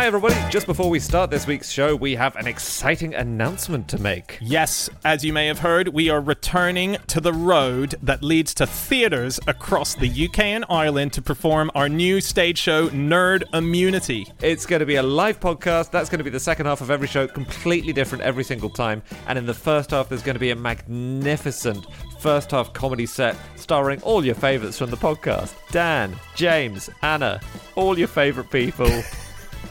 Hi, everybody. Just before we start this week's show, we have an exciting announcement to make. Yes, as you may have heard, we are returning to the road that leads to theatres across the UK and Ireland to perform our new stage show, Nerd Immunity. It's going to be a live podcast. That's going to be the second half of every show, completely different every single time. And in the first half, there's going to be a magnificent first half comedy set starring all your favourites from the podcast Dan, James, Anna, all your favourite people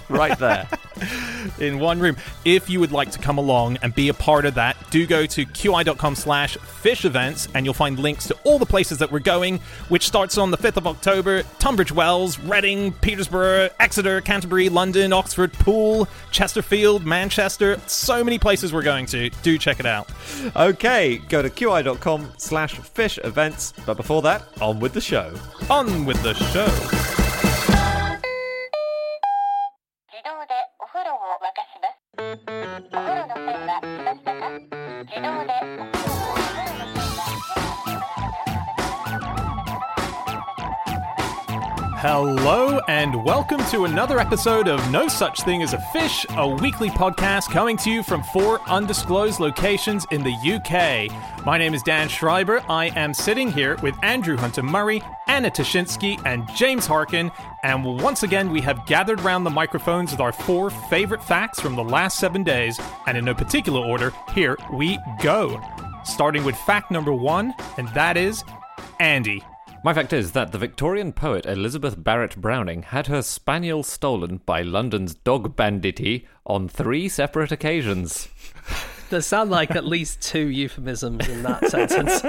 right there. in one room. If you would like to come along and be a part of that, do go to qi.com slash fish events and you'll find links to all the places that we're going, which starts on the 5th of October, Tunbridge Wells, Reading, Peterborough, Exeter, Canterbury, London, Oxford, Poole, Chesterfield, Manchester. So many places we're going to. Do check it out. Okay, go to qi.com slash fish events. But before that, on with the show. On with the show. ま Hello, and welcome to another episode of No Such Thing as a Fish, a weekly podcast coming to you from four undisclosed locations in the UK. My name is Dan Schreiber. I am sitting here with Andrew Hunter Murray, Anna Ptaszynski, and James Harkin. And once again, we have gathered round the microphones with our four favorite facts from the last seven days. And in no particular order, here we go. Starting with fact number one, and that is Andy. My fact is that the Victorian poet Elizabeth Barrett Browning had her spaniel stolen by London's dog banditti on three separate occasions. There sound like at least two euphemisms in that sentence.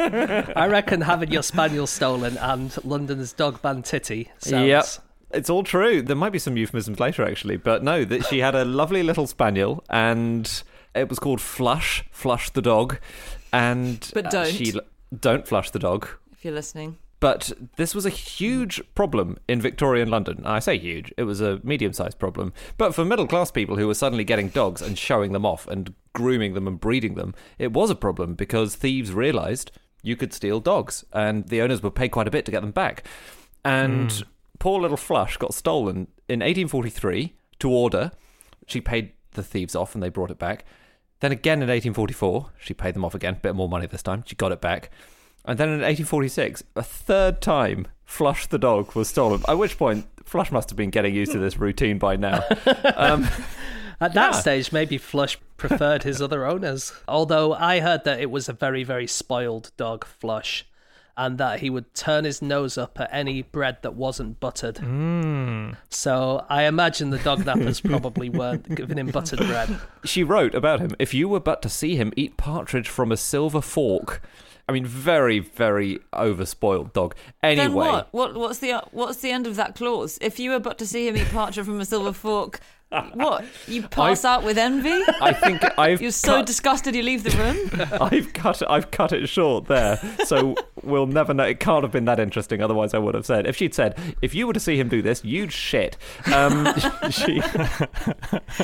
I reckon having your spaniel stolen and London's dog banditti sounds. Yep. It's all true. There might be some euphemisms later, actually, but no, that she had a lovely little spaniel, and it was called Flush, Flush the dog, and But uh, don't. she don't flush the dog. if you're listening. But this was a huge problem in Victorian London. I say huge, it was a medium sized problem. But for middle class people who were suddenly getting dogs and showing them off and grooming them and breeding them, it was a problem because thieves realised you could steal dogs and the owners would pay quite a bit to get them back. And hmm. poor little Flush got stolen in 1843 to order. She paid the thieves off and they brought it back. Then again in 1844, she paid them off again, a bit more money this time. She got it back. And then in 1846, a third time, Flush the dog was stolen. At which point, Flush must have been getting used to this routine by now. Um, At that Yeah. stage, maybe Flush preferred his other owners. Although I heard that it was a very, very spoiled dog, Flush, and that he would turn his nose up at any bread that wasn't buttered. So I imagine the dog nappers probably weren't giving him buttered bread. she wrote about him if you were but to see him eat partridge from a silver fork. I mean, very, very overspoiled dog. Anyway. Then what? What? What's the what's the end of that clause? If you were but to see him eat partridge from a silver fork, what? You pass out with envy? I think I've You're so cut, disgusted you leave the room. I've cut I've cut it short there, so we'll never know. It can't have been that interesting. Otherwise, I would have said. If she'd said, "If you were to see him do this, you'd shit," um, she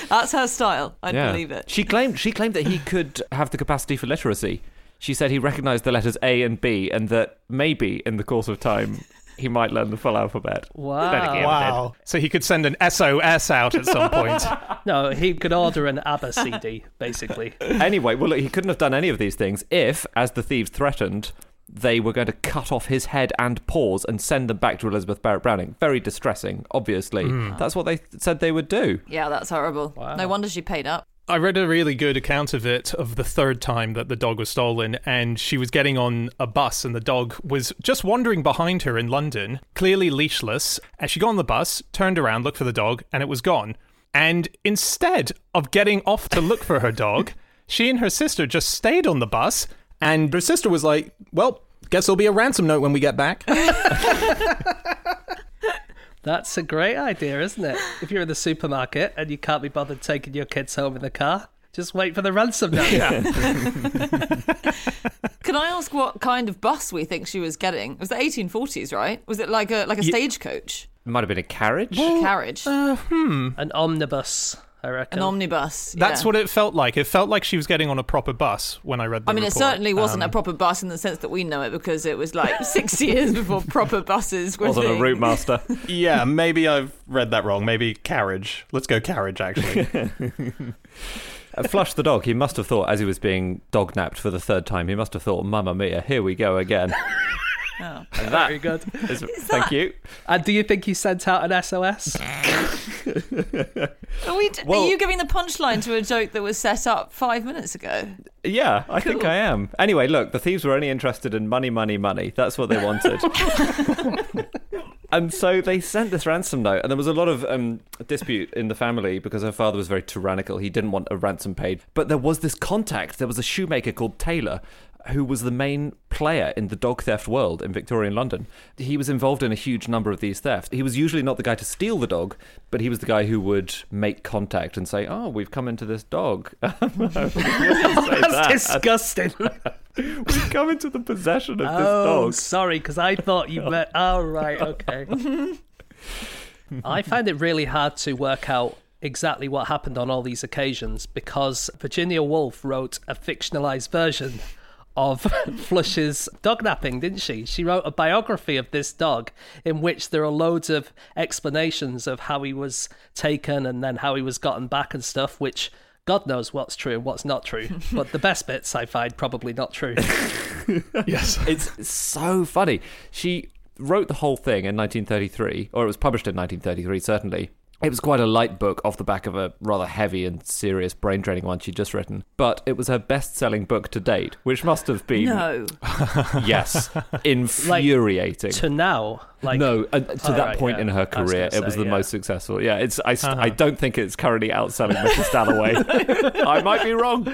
That's her style. I'd yeah. believe it. She claimed she claimed that he could have the capacity for literacy. She said he recognised the letters A and B, and that maybe in the course of time he might learn the full alphabet. Wow. Again, Wow. So he could send an SOS out at some point. No, he could order an ABBA CD, basically. Anyway, well, look, he couldn't have done any of these things if, as the thieves threatened, they were going to cut off his head and paws and send them back to Elizabeth Barrett Browning. Very distressing, obviously. Hmm. That's what they said they would do. Yeah, that's horrible. No wonder she paid up. I read a really good account of it of the third time that the dog was stolen, and she was getting on a bus, and the dog was just wandering behind her in London, clearly leashless. And she got on the bus, turned around, looked for the dog, and it was gone. And instead of getting off to look for her dog, she and her sister just stayed on the bus, and her sister was like, Well, guess there'll be a ransom note when we get back. That's a great idea, isn't it? If you're in the supermarket and you can't be bothered taking your kids home in the car, just wait for the ransom note. Can I ask what kind of bus we think she was getting? It was the 1840s, right? Was it like a like a stagecoach It might have been a carriage. a carriage? Hmm. An omnibus, I reckon. An omnibus. That's yeah. what it felt like. It felt like she was getting on a proper bus when I read the I mean, it report. certainly wasn't Um, a proper bus in the sense that we know it because it was like six years before proper buses were Wasn't a thing. route master. Yeah, maybe I've read that wrong. Maybe carriage. Let's go carriage, actually. Uh, Flush the dog, he must have thought, as he was being dog napped for the third time, he must have thought, Mamma mia, here we go again. Oh. And that Very good. is, thank you. And do you think he sent out an SOS? Are, we, Well- are you giving the punchline to a joke that was set up five minutes ago? Yeah, I think I am. Anyway, look, the thieves were only interested in money, money, money. That's what they wanted. and so they sent this ransom note, and there was a lot of um, dispute in the family because her father was very tyrannical. He didn't want a ransom paid. But there was this contact. There was a shoemaker called Taylor. Who was the main player in the dog theft world in Victorian London? He was involved in a huge number of these thefts. He was usually not the guy to steal the dog, but he was the guy who would make contact and say, "Oh, we've come into this dog." That's That's disgusting. We've come into the possession of this oh, dog. sorry, because I thought you meant. Oh, right, okay. I find it really hard to work out exactly what happened on all these occasions because Virginia Woolf wrote a fictionalized version of Flush's dog napping, didn't she? She wrote a biography of this dog in which there are loads of explanations of how he was taken and then how he was gotten back and stuff, which God knows what's true and what's not true. But the best bits I find probably not true. yes. It's so funny. She wrote the whole thing in 1933, or it was published in 1933, certainly. It was quite a light book off the back of a rather heavy and serious brain training one she'd just written. But it was her best selling book to date, which must have been, No. yes, infuriating. to now, like no, uh, to Oh, that right, point yeah. in her career, it was say, the yeah. most successful. Yeah, it's. I, Uh-huh. I don't think it's currently outselling Mrs. Dalloway. I might be wrong.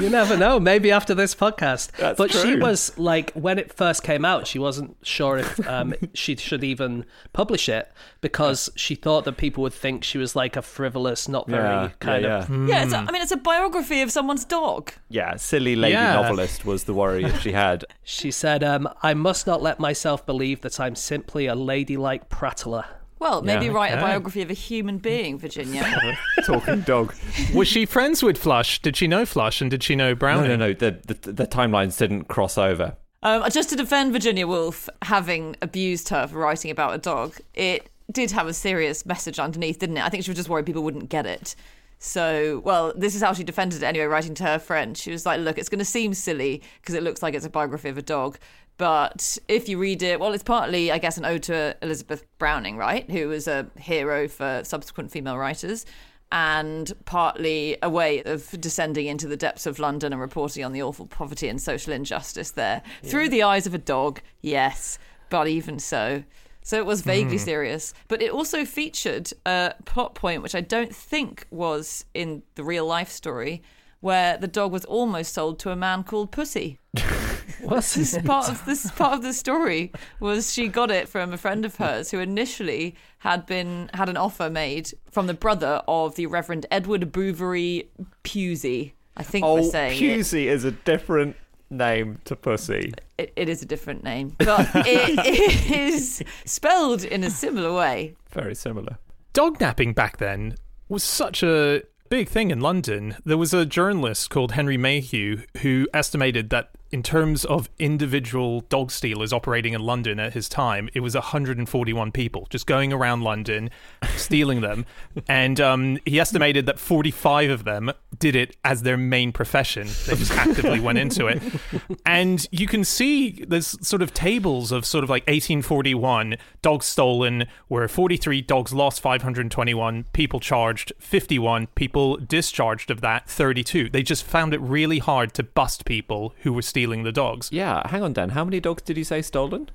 You never know. Maybe after this podcast. That's but she was like, when it first came out, she wasn't sure if um, she should even publish it because she thought that people would think she was like a frivolous, not very Yeah, kind yeah, of. yeah. Yeah, it's a, I mean, it's a biography of someone's dog. Yeah, silly lady Yeah. novelist was the worry that she had. She said, um, "I must not let myself believe that I'm simply a ladylike prattler." Well, maybe Yeah. write a biography of a human being, Virginia. Talking dog. Was she friends with Flush? Did she know Flush and did she know Brown? No, no, no. The, the the timelines didn't cross over. Um, just to defend Virginia Woolf having abused her for writing about a dog, it did have a serious message underneath, didn't it? I think she was just worried people wouldn't get it. So, well, this is how she defended it anyway, writing to her friend. She was like, look, it's going to seem silly because it looks like it's a biography of a dog. But if you read it, well, it's partly, I guess, an ode to Elizabeth Browning, right? Who was a hero for subsequent female writers. And partly a way of descending into the depths of London and reporting on the awful poverty and social injustice there. Through the eyes of a dog, yes, but even so. So it was vaguely hmm. serious. But it also featured a plot point which I don't think was in the real life story, where the dog was almost sold to a man called Pussy. What's This is part of this part of the story was she got it from a friend of hers who initially had been had an offer made from the brother of the Reverend Edward Bouverie Pusey. I think we're Oh, saying. Pusey is a different name to Pussy. It, it is a different name, but it is spelled in a similar way. Very similar. Dog napping back then was such a big thing in London. There was a journalist called Henry Mayhew who estimated that in terms of individual dog stealers operating in London at his time, it was 141 people just going around London stealing them. And um, he estimated that 45 of them did it as their main profession. They just actively went into it. And you can see there's sort of tables of sort of like 1841 dogs stolen, where 43 dogs lost, 521 people charged, 51 people discharged of that, 32. They just found it really hard to bust people who were stealing the dogs. Yeah, hang on, Dan. How many dogs did you say stolen?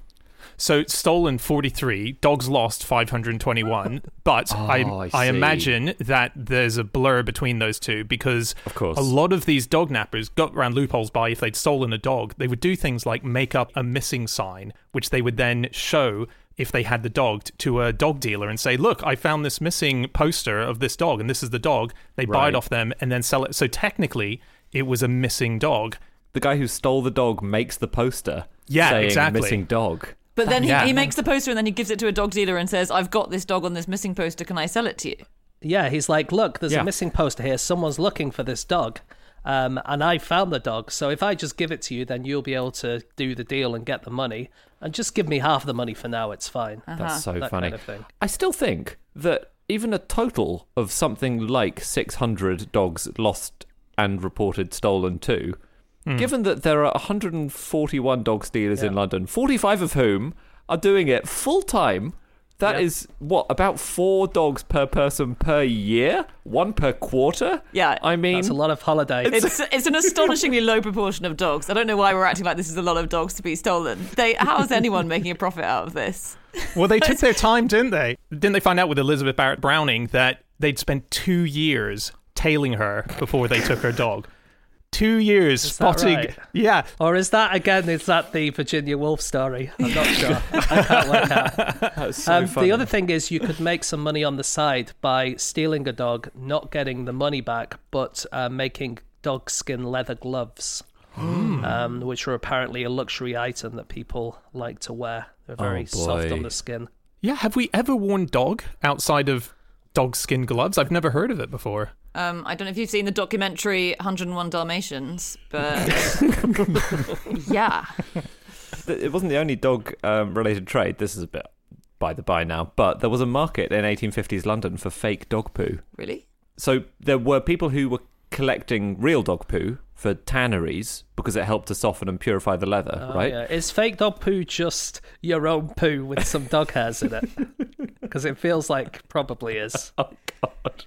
So stolen 43, dogs lost 521. But oh, I, Oh, I I, see. imagine that there's a blur between those two because Of course. a lot of these dog nappers got around loopholes by if they'd stolen a dog, they would do things like make up a missing sign, which they would then show if they had the dog to a dog dealer and say, "Look, I found this missing poster of this dog, and this is the dog." They buy it off them and then sell it. So technically, it was a missing dog. The guy who stole the dog makes the poster. Yeah, saying exactly. Missing dog. But then he, Yeah. he makes the poster and then he gives it to a dog dealer and says, "I've got this dog on this missing poster. Can I sell it to you?" Yeah, he's like, look, there's Yeah. a missing poster here. Someone's looking for this dog. Um, and I found the dog. So if I just give it to you, then you'll be able to do the deal and get the money. And just give me half the money for now. It's fine. That's so That funny. kind of thing. I still think that even a total of something like 600 dogs lost and reported stolen too, Mm. given that there are 141 dog stealers in London, 45 of whom are doing it full time. That Yeah. is what about four dogs per person per year, one per quarter. Yeah. I mean, That's a lot of holiday. It's it's an astonishingly low proportion of dogs. I don't know why we're acting like this is a lot of dogs to be stolen. They how is anyone making a profit out of this? Well, they took their time, didn't they? Didn't they find out with Elizabeth Barrett Browning that they'd spent two years tailing her before they took her dog? Two years that spotting. right? Yeah. or is that, again, is that the Virginia Woolf story? I'm not sure. I can't work out. that's so Um, funny. the other thing is you could make some money on the side by stealing a dog, not getting the money back, but uh, making dog skin leather gloves, Hmm. um, which are apparently a luxury item that people like to wear. They're very Oh, soft on the skin. Yeah. Have we ever worn dog outside of dog skin gloves? I've never heard of it before. Um, I don't know if you've seen the documentary 101 Dalmatians, but yeah, it wasn't the only dog um, related trade. This is a bit by the by now, but there was a market in 1850s London for fake dog poo. really. So there were people who were collecting real dog poo for tanneries because it helped to soften and purify the leather, Oh, right? yeah. Is fake dog poo just your own poo with some dog hairs in it? Because it feels like probably is. Oh god.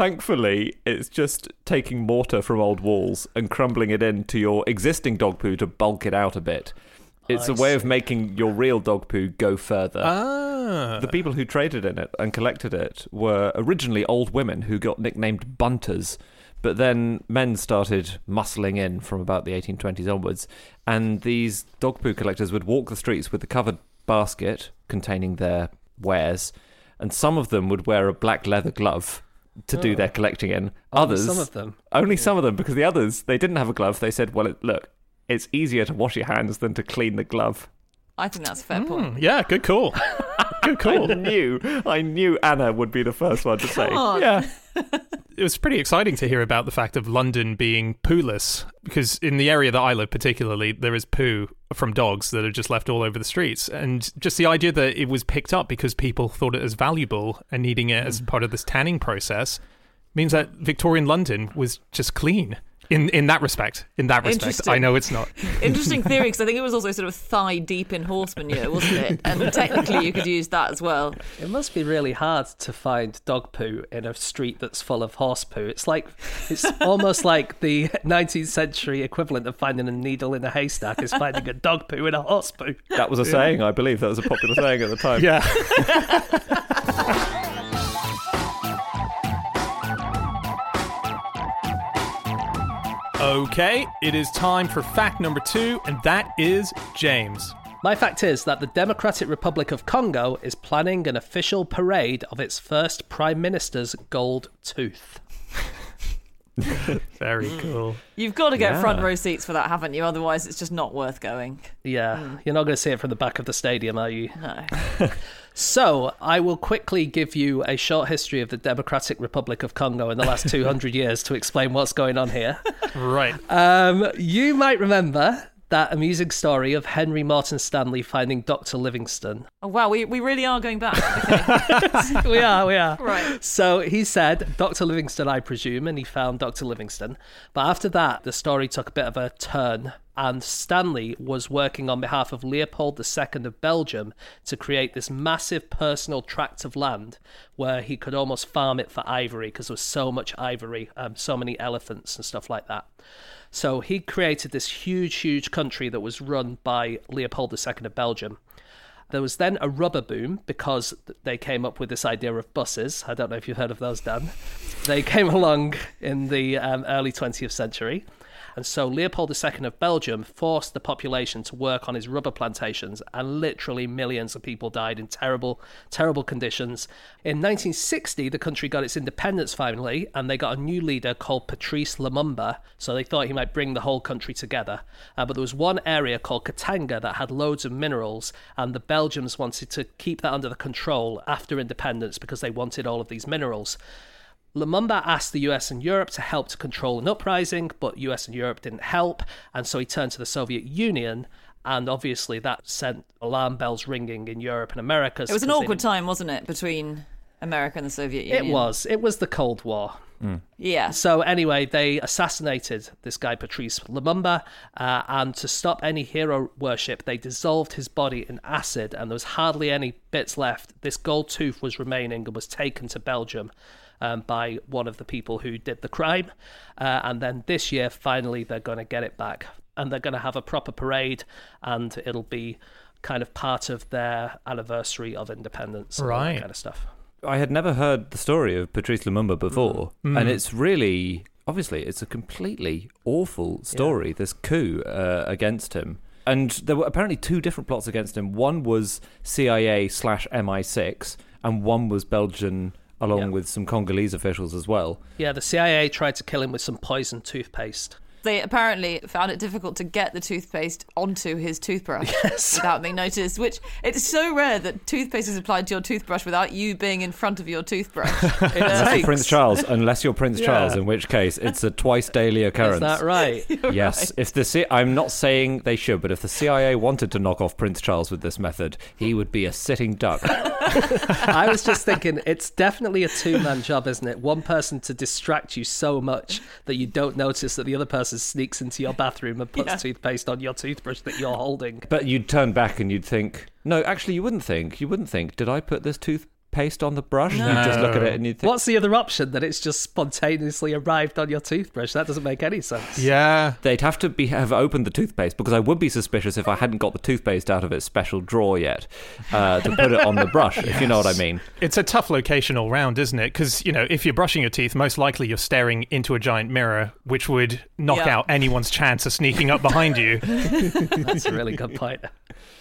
Thankfully, it's just taking mortar from old walls and crumbling it into your existing dog poo to bulk it out a bit. It's I a way of making your real dog poo go further. Ah. The people who traded in it and collected it were originally old women who got nicknamed bunters, but then men started muscling in from about the 1820s onwards, and these dog poo collectors would walk the streets with a covered basket containing their wares, and some of them would wear a black leather glove to do Oh. their uh, collecting in. Only Others, some of them. only some of them, because the others they didn't have a glove. They said, "Well, it, look, it's easier to wash your hands than to clean the glove." I think that's a fair point. Mm, yeah. Good call. Good call. I call. knew, I knew Anna would be the first one to say, on. "Yeah, it was pretty exciting to hear about the fact of London being pooless because in the area that I live particularly there is poo from dogs that are just left all over the streets. And just the idea that it was picked up because people thought it as valuable and needing it as hmm. part of this tanning process means that Victorian London was just clean in in that respect in that respect I know it's not Interesting theory because I think it was also sort of thigh deep in horse manure, wasn't it? And technically, you could use that as well. It must be really hard to find dog poo in a street that's full of horse poo. It's like it's almost like the 19th century equivalent of finding a needle in a haystack is finding a dog poo in a horse poo. that was a saying. I believe that was a popular saying at the time." yeah Okay, it is time for fact number two, and that is James. My fact is that the Democratic Republic of Congo is planning an official parade of its first prime minister's gold tooth. Very Mm. cool. You've got to get Yeah. front row seats for that, haven't you? Otherwise, it's just not worth going. Yeah, you're not going to see it from the back of the stadium, are you? No. So, I will quickly give you a short history of the Democratic Republic of Congo in the last 200 years to explain what's going on here. Right. Um, you might remember that amusing story of Henry Martin Stanley finding Dr. Livingstone. Oh, wow, we, we really are going back. Okay. we are, we are. Right. So he said, Dr. Livingstone, I presume, and he found Dr. Livingstone. But after that, the story took a bit of a turn, and Stanley was working on behalf of Leopold II of Belgium to create this massive personal tract of land where he could almost farm it for ivory because there was so much ivory, um, so many elephants and stuff like that. So he created this huge, huge country that was run by Leopold II of Belgium. There was then a rubber boom because they came up with this idea of buses. I don't know if you've heard of those, Dan. They came along in the um, early 20th century. And so Leopold II of Belgium forced the population to work on his rubber plantations, and literally millions of people died in terrible, terrible conditions. In 1960, the country got its independence finally, and they got a new leader called Patrice Lumumba. So they thought he might bring the whole country together. Uh, but there was one area called Katanga that had loads of minerals, and the Belgians wanted to keep that under the control after independence because they wanted all of these minerals. Lumumba asked the US and Europe to help to control an uprising, but US and Europe didn't help, and so he turned to the Soviet Union. And obviously, that sent alarm bells ringing in Europe and America. It was an awkward time, wasn't it, between America and the Soviet Union? It was. It was the Cold War. Yeah. So anyway, they assassinated this guy Patrice Lumumba, uh, and to stop any hero worship, they dissolved his body in acid, and there was hardly any bits left. This gold tooth was remaining and was taken to Belgium. Um, by one of the people who did the crime. Uh, and then this year, finally, they're going to get it back. And they're going to have a proper parade, and it'll be kind of part of their anniversary of independence. and that Right. kind of stuff. I had never heard the story of Patrice Lumumba before, and it's really obviously it's a completely awful story. This coup uh, against him, and there were apparently two different plots against him. One was CIA slash MI6, and one was Belgian, along Yeah. with some Congolese officials as well. Yeah, the CIA tried to kill him with some poison toothpaste. They apparently found it difficult to get the toothpaste onto his toothbrush without being noticed, which it's so rare that toothpaste is applied to your toothbrush without you being in front of your toothbrush. Unless you're Prince Charles, unless you're Prince Yeah. Charles, in which case it's a twice daily occurrence. Is that right? Yes, if the C- I'm not saying they should, but if the CIA wanted to knock off Prince Charles with this method, he would be a sitting duck. I was just thinking, it's definitely a two man job, isn't it? One person to distract you so much that you don't notice that the other person sneaks into your bathroom and puts Yeah. toothpaste on your toothbrush that you're holding. But you'd turn back and you'd think, no, actually, you wouldn't think. You wouldn't think, did I put this toothpaste on the brush? You'd just look at it and you'd think, What's the other option? That it's just spontaneously arrived on your toothbrush? That doesn't make any sense. Yeah. They'd have to be have opened the toothpaste because I would be suspicious if I hadn't got the toothpaste out of its special drawer yet uh, to put it on the brush, if you know what I mean. It's a tough location all round, isn't it? Because, you know, if you're brushing your teeth, most likely you're staring into a giant mirror, which would knock Yeah. out anyone's chance of sneaking up behind you. That's a really good point.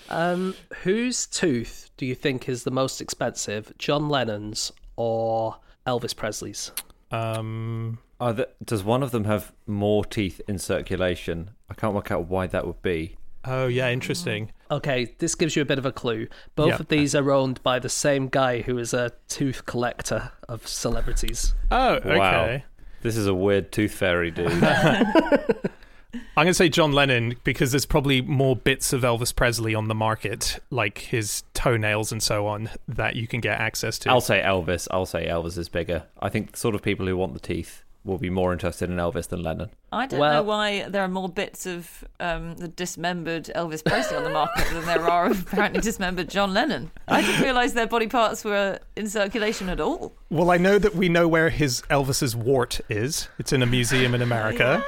Um, whose tooth do you think is the most expensive, John Lennon's or Elvis Presley's? Um, Are the, does one of them have more teeth in circulation? I can't work out why that would be. oh, yeah, interesting. Okay, this gives you a bit of a clue. Both Yeah. of these are owned by the same guy who is a tooth collector of celebrities. Oh, okay. Wow. This is a weird tooth fairy dude. I'm going to say John Lennon because there's probably more bits of Elvis Presley on the market, like his toenails and so on, that you can get access to. I'll say Elvis. I'll say Elvis is bigger. I think the sort of people who want the teeth will be more interested in Elvis than Lennon. I don't Well- know why there are more bits of um, the dismembered Elvis Presley on the market than there are of apparently dismembered John Lennon. I didn't realise their body parts were in circulation at all. Well, I know that we know where his Elvis's wart is. It's in a museum in America.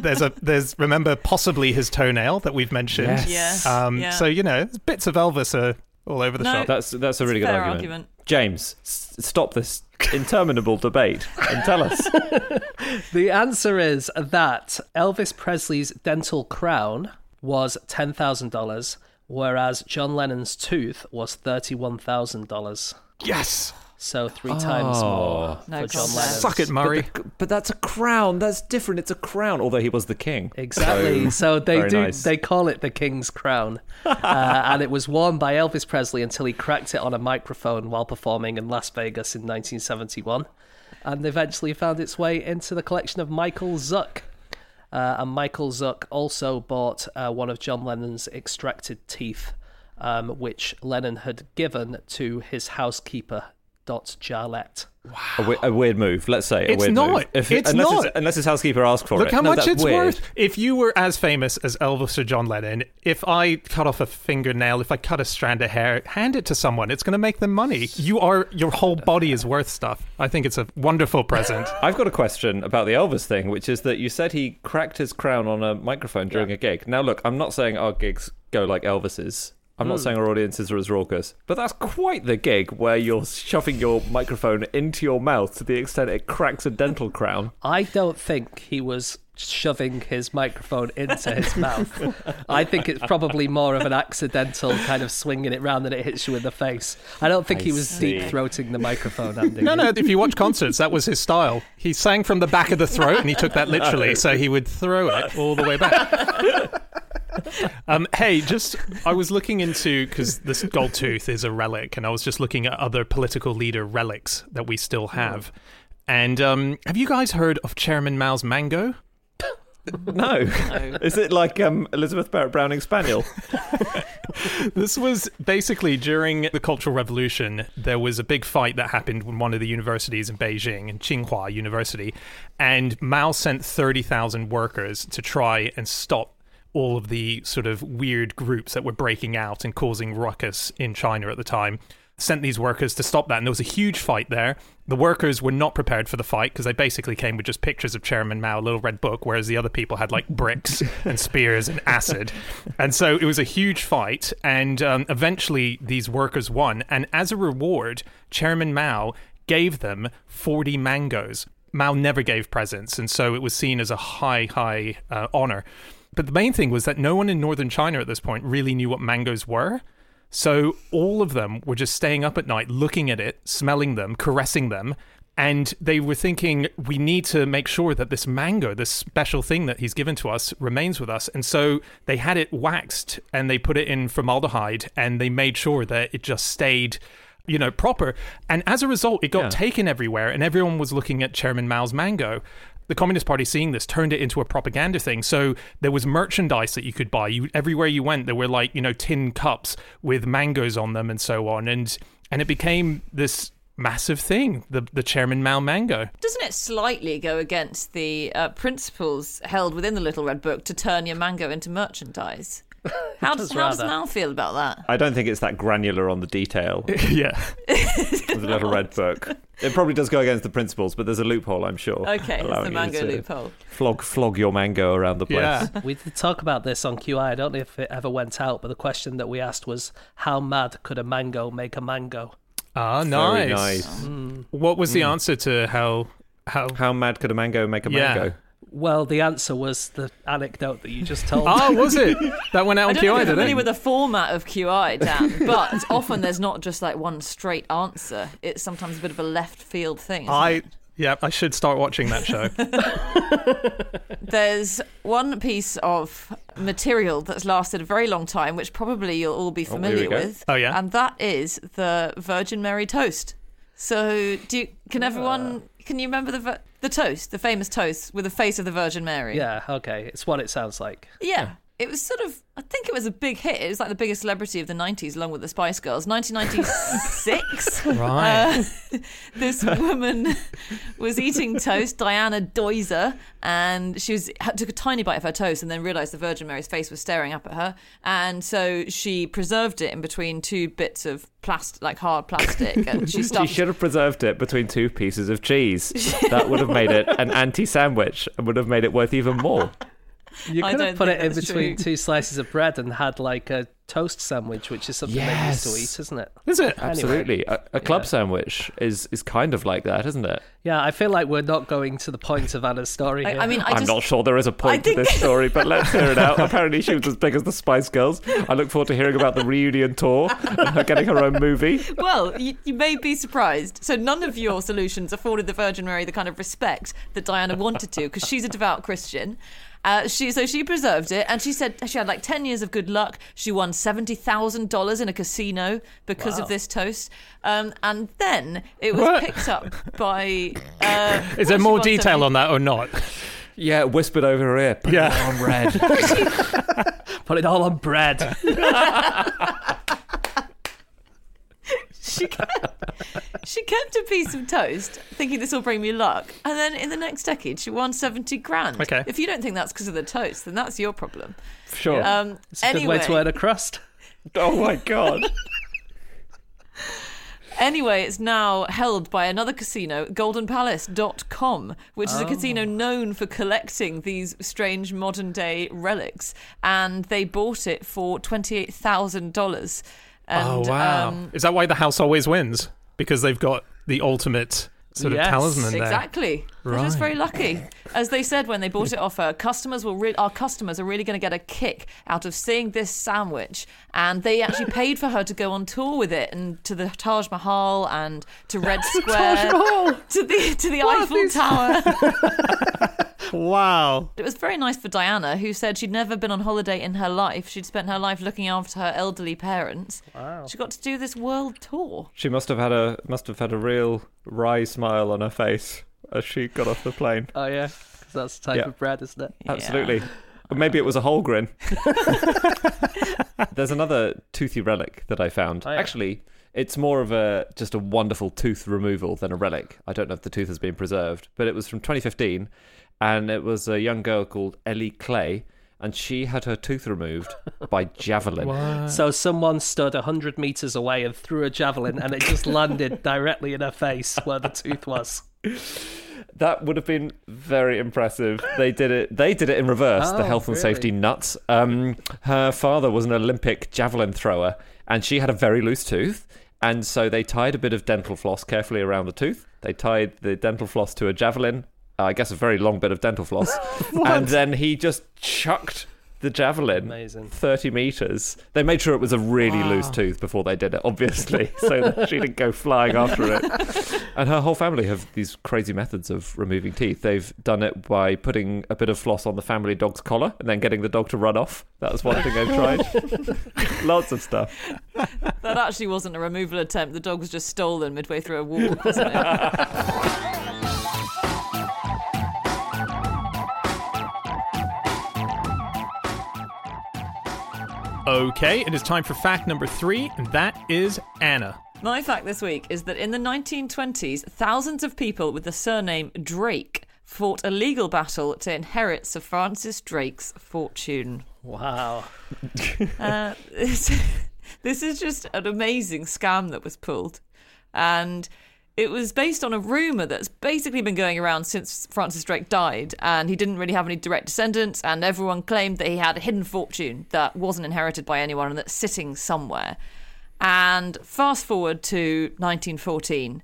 there's a there's remember possibly his toenail that we've mentioned. Yes. Yes. Um, yeah. So you know, bits of Elvis are all over the No. shop. That's that's a really good argument. argument. James, s- stop this interminable debate and tell us. The answer is that Elvis Presley's dental crown was $10,000, whereas John Lennon's tooth was $31,000. Yes. So three times more No for John contest. Lennon. Suck it, Murray. But, but that's a crown. That's different. It's a crown. Although he was the king. Exactly. So they very do. nice. They call it the King's Crown, uh, and it was worn by Elvis Presley until he cracked it on a microphone while performing in Las Vegas in 1971, and eventually found its way into the collection of Michael Zuk. Uh, and Michael Zuk also bought uh, one of John Lennon's extracted teeth, um, which Lennon had given to his housekeeper, Dot Jarlett. A, we- a weird move. Let's say. A It's weird not. Move. If It's unless not. His, unless his housekeeper asked for Look it. Look how No, much it's weird. worth. If you were as famous as Elvis or John Lennon, if I cut off a fingernail, if I cut a strand of hair, hand it to someone. It's going to make them money. You are your whole body is worth stuff. I think it's a wonderful present. I've got a question about the Elvis thing, which is that you said he cracked his crown on a microphone during a gig. Now, look, I'm not saying our gigs go like Elvis's I'm not hmm. saying our audiences are as raucous, but that's quite the gig where you're shoving your microphone into your mouth to the extent it cracks a dental crown. I don't think he was shoving his microphone into his mouth. I think it's probably more of an accidental kind of swinging it round and it hits you in the face. I don't think I he was deep throating the microphone, Andy. No, no. If you watch concerts, that was his style. He sang from the back of the throat, and he took that literally. So he would throw it all the way back. Um, hey, just I was looking into because this gold tooth is a relic, and I was just looking at other political leader relics that we still have. And um, have you guys heard of Chairman Mao's mango? No. Is it like um, Elizabeth Barrett Browning Spaniel? This was basically during the Cultural Revolution. There was a big fight that happened in one of the universities in Beijing, in Tsinghua University, and Mao sent 30,000 workers to try and stop all of the sort of weird groups that were breaking out and causing ruckus in China at the time. Sent these workers to stop that, and there was a huge fight there. The workers were not prepared for the fight because they basically came with just pictures of Chairman Mao, a little red book, whereas the other people had like bricks and spears and acid. And so it was a huge fight, and um, eventually these workers won. And as a reward, Chairman Mao gave them 40 mangoes. Mao never gave presents, and so it was seen as a high, high uh, honor. But the main thing was that no one in northern China at this point really knew what mangoes were. So all of them were just staying up at night, looking at it, smelling them, caressing them. And they were thinking, we need to make sure that this mango, this special thing that he's given to us, remains with us. And so they had it waxed and they put it in formaldehyde and they made sure that it just stayed, you know, proper. And as a result, it got Yeah. taken everywhere and everyone was looking at Chairman Mao's mango. The Communist Party, seeing this, turned it into a propaganda thing. So there was merchandise that you could buy. You everywhere you went, there were like you know tin cups with mangoes on them and so on, and and it became this massive thing. The the Chairman Mao mango. Doesn't it slightly go against the uh, principles held within the Little Red Book to turn your mango into merchandise? How does, does how does. Mao feel about that? I don't think it's that granular on the detail yeah. of the little red book. It probably does go against the principles, but there's a loophole, I'm sure. Okay, it's the mango loophole. Flog, flog your mango around the place. Yeah. We did talk about this on QI. I don't know if it ever went out, but the question that we asked was, "How mad could a mango make a mango?" Ah, Very nice. nice. What was the answer to how how? How mad could a mango make a Yeah. mango? Well, the answer was the anecdote that you just told. Oh, was it? That went out I on don't know if QI, you're did familiar it? with the format of QI, Dan, but often there's not just like one straight answer. It's sometimes a bit of a left field thing. isn't I it? yeah, I should start watching that show. There's one piece of material that's lasted a very long time, which probably you'll all be oh, familiar go. with. Oh, yeah? and that is the Virgin Mary toast. So, do you, can uh. everyone can you remember the vir- the toast, the famous toast with the face of the Virgin Mary? Yeah, okay, it's what it sounds like. Yeah. It was sort of, I think it was a big hit. It was like the biggest celebrity of the 90s, along with the Spice Girls. 1996. Right. Uh, this woman was eating toast, Diana Duyser, and she was took a tiny bite of her toast and then realised the Virgin Mary's face was staring up at her, and so she preserved it in between two bits of plastic, like hard plastic, and she She should have preserved it between two pieces of cheese. That would have made it an anti sandwich and would have made it worth even more. You could have put it in between true. two slices of bread and had like a toast sandwich, which is something they used to eat, isn't it? Is it? Absolutely. A, a club Yeah. sandwich is, is kind of like that, isn't it? Yeah, I feel like we're not going to the point of Anna's story. I, here. I mean, I I'm not sure there is a point to this story, but let's hear it out. Apparently, she was as big as the Spice Girls. I look forward to hearing about the reunion tour and her getting her own movie. Well, you, you may be surprised. So none of your solutions afforded the Virgin Mary the kind of respect that Diana wanted to, because she's a devout Christian. Uh, she so she preserved it, and she said she had like ten years of good luck. She won seventy thousand dollars in a casino because of this toast, um, and then it was What? picked up by. Uh, Is there more detail on that or not? Yeah, whispered over her ear. Put Yeah. it on red. Put it all on bread. She kept, she kept a piece of toast, thinking this will bring me luck, and then in the next decade she won seventy grand. Okay. If you don't think that's because of the toast, then that's your problem. Sure. Um, It's a anyway, good way to earn a crust. oh my god. Anyway, it's now held by another casino, goldenpalace.com, which is a casino known for collecting these strange modern day relics. And they bought it for $28,000. And, oh wow! um, Is that why the house always wins? Because they've got the ultimate sort of talisman there. Exactly. They're just very lucky. As they said when they bought it off her, customers will re- our customers are really going to get a kick out of seeing this sandwich, and they actually paid for her to go on tour with it and to the Taj Mahal and to Red Square, to the to the Eiffel Tower. Wow. It was very nice for Diana, who said she'd never been on holiday in her life. She'd spent her life looking after her elderly parents. Wow. She got to do this world tour. She must have had a must have had a real wry smile on her face as she got off the plane. Oh yeah, because that's the type Yeah. of bread, isn't it? Absolutely. Or maybe it was a whole grin. There's another toothy relic that I found. Oh, yeah. Actually, it's more of a just a wonderful tooth removal than a relic. I don't know if the tooth has been preserved, but it was from 2015, and it was a young girl called Ellie Clay, and she had her tooth removed by javelin. So someone stood hundred meters away and threw a javelin, and it just landed directly in her face where the tooth was. That would have been very impressive. They did it. They did it in reverse. the Oh, health and really? safety nuts. Um, her father was an Olympic javelin thrower, and she had a very loose tooth. And so they tied a bit of dental floss carefully around the tooth. They tied the dental floss to a javelin. uh, I guess a very long bit of dental floss, and then he just chucked the javelin Amazing. 30 meters. They made sure it was a really loose tooth before they did it, obviously, so that she didn't go flying after it. And her whole family have these crazy methods of removing teeth. They've done it by putting a bit of floss on the family dog's collar and then getting the dog to run off. That was one thing they've tried. Lots of stuff. That actually wasn't a removal attempt. The dog was just stolen midway through a walk, wasn't it? Okay, it is time for fact number three, and that is Anna. My fact this week is that in the 1920s, thousands of people with the surname Drake fought a legal battle to inherit Sir Francis Drake's fortune. Wow. Uh, this, this is just an amazing scam that was pulled. And it was based on a rumour that's basically been going around since Francis Drake died. And he didn't really have any direct descendants. And everyone claimed that he had a hidden fortune that wasn't inherited by anyone and that's sitting somewhere. And fast forward to 1914.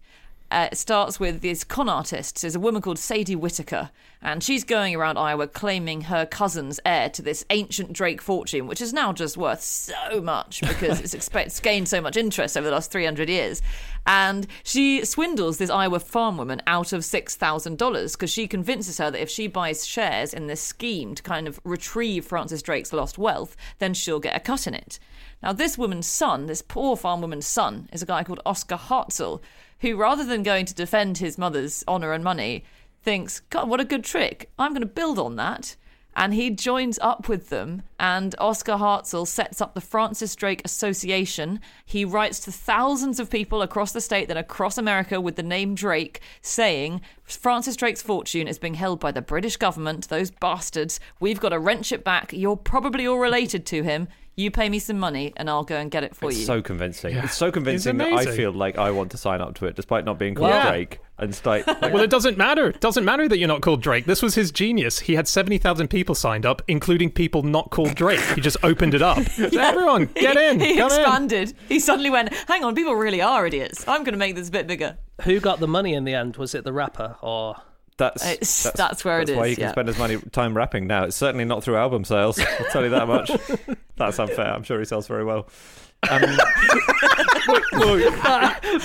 Uh, it starts with this con artist. There's a woman called Sadie Whitaker, and she's going around Iowa claiming her cousin's heir to this ancient Drake fortune, which is now just worth so much because it's, expect- it's gained so much interest over the last 300 years. And she swindles this Iowa farm woman out of $6,000 because she convinces her that if she buys shares in this scheme to kind of retrieve Francis Drake's lost wealth, then she'll get a cut in it. Now, this woman's son, this poor farm woman's son, is a guy called Oscar Hartzell, who, rather than going to defend his mother's honour and money, thinks, God, what a good trick. I'm going to build on that. And he joins up with them, and Oscar Hartzell sets up the Francis Drake Association. He writes to thousands of people across the state and across America with the name Drake, saying, Francis Drake's fortune is being held by the British government, those bastards. We've got to wrench it back. You're probably all related to him. You pay me some money, and I'll go and get it for It's you. so convincing. It's so convincing that I feel like I want to sign up to it, despite not being called Yeah. Drake. And start, like, Well, it doesn't matter. It doesn't matter that you're not called Drake. This was his genius. He had 70,000 people signed up, including people not called Drake. He just opened it up. Everyone, get in. he Come in. expanded. He suddenly went, hang on, people really are idiots. I'm going to make this a bit bigger. Who got the money in the end? Was it the rapper or? that's, It's- that's that's where it that's why is, he can yeah. spend his money time rapping now. It's certainly not through album sales. I'll tell you that much. that's unfair. I'm sure he sells very well. Um,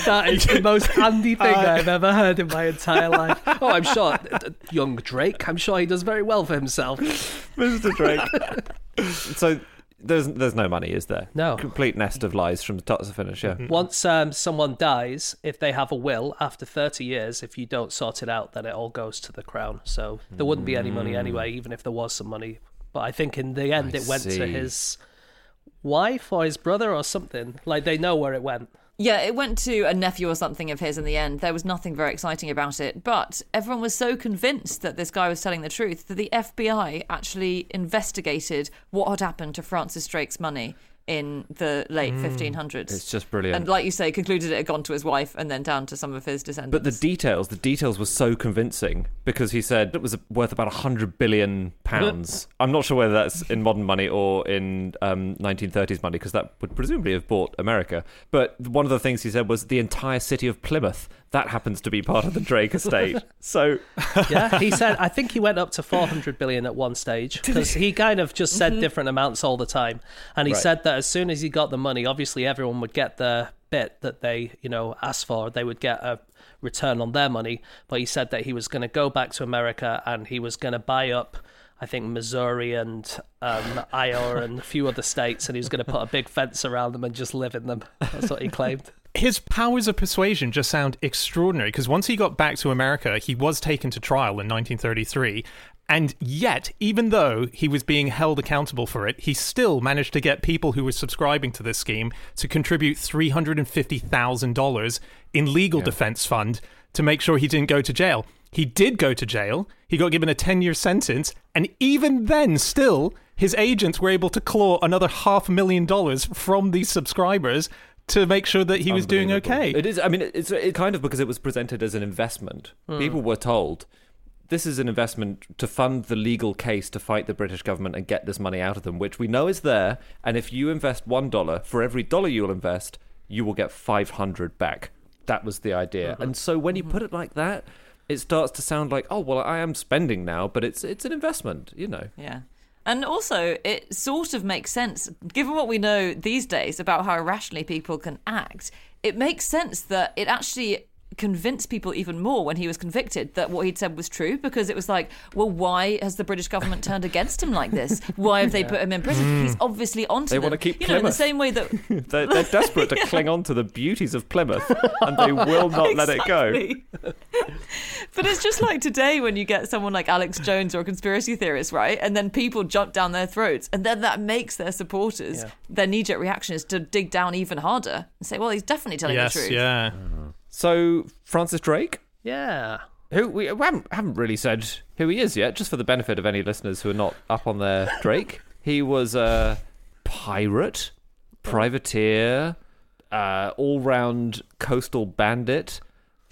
That is the most handy thing I've ever heard in my entire life. Oh, I'm sure uh, young Drake. I'm sure he does very well for himself. Mr. Drake. so there's there's no money, is there? No. Complete nest of lies from the start to finish. Yeah. Once um, someone dies, if they have a will after 30 years, if you don't sort it out, then it all goes to the crown. So there wouldn't be any money anyway, even if there was some money. But I think in the end, I it went see. to his wife or his brother or something. Like they know where it went. Yeah, it went to a nephew or something of his in the end. There was nothing very exciting about it. But everyone was so convinced that this guy was telling the truth that the FBI actually investigated what had happened to Francis Drake's money. In the late 1500s. It's just brilliant. and like you say, concluded it had gone to his wife and then down to some of his descendants. But the details, the details were so convincing because he said it was worth about 100 billion pounds. I'm not sure whether that's in modern money or in um, 1930s money because that would presumably have bought America. But one of the things he said was the entire city of Plymouth. That happens to be part of the Drake estate. So yeah, he said. I think he went up to 400 billion at one stage because he kind of just said different amounts all the time, and he Right. said that as soon as he got the money, obviously everyone would get the bit that they, you know, asked for. They would get a return on their money, but he said that he was going to go back to America and he was going to buy up. I think Missouri and um, Iowa and a few other states, and he was going to put a big fence around them and just live in them. That's what he claimed. His powers of persuasion just sound extraordinary because once he got back to America, he was taken to trial in 1933. And yet, even though he was being held accountable for it, he still managed to get people who were subscribing to this scheme to contribute $350,000 in legal defense fund to make sure he didn't go to jail. He did go to jail. He got given a 10 year sentence. And even then, still, his agents were able to claw another half million dollars from these subscribers to make sure that he was doing okay. It is. I mean, it's it kind of because it was presented as an investment. Hmm. People were told this is an investment to fund the legal case to fight the British government and get this money out of them, which we know is there. And if you invest one dollar for every dollar you'll invest, you will get five hundred back. That was the idea. Mm-hmm. And so when you mm-hmm. put it like that, it starts to sound like, oh well, I am spending now, but it's it's an investment. You know. Yeah. And also, it sort of makes sense, given what we know these days about how irrationally people can act. It makes sense that it actually convinced people even more when he was convicted that what he'd said was true because it was like, well, why has the British government turned against him like this? Why have they put him in prison? Mm. He's obviously onto them. They them. wanna keep you know, in the same way that They're, they're desperate to cling on to the beauties of Plymouth, and they will not let it go. But it's just like today when you get someone like Alex Jones or a conspiracy theorist, right? And then people jump down their throats. And then that makes their supporters, Yeah. their knee jerk reaction is to dig down even harder and say, well, he's definitely telling yes, the truth. yeah. Mm-hmm. So Francis Drake. Yeah. who we haven't, haven't really said who he is yet, just for the benefit of any listeners who are not up on their Drake. He was a pirate, privateer, uh, all-round coastal bandit,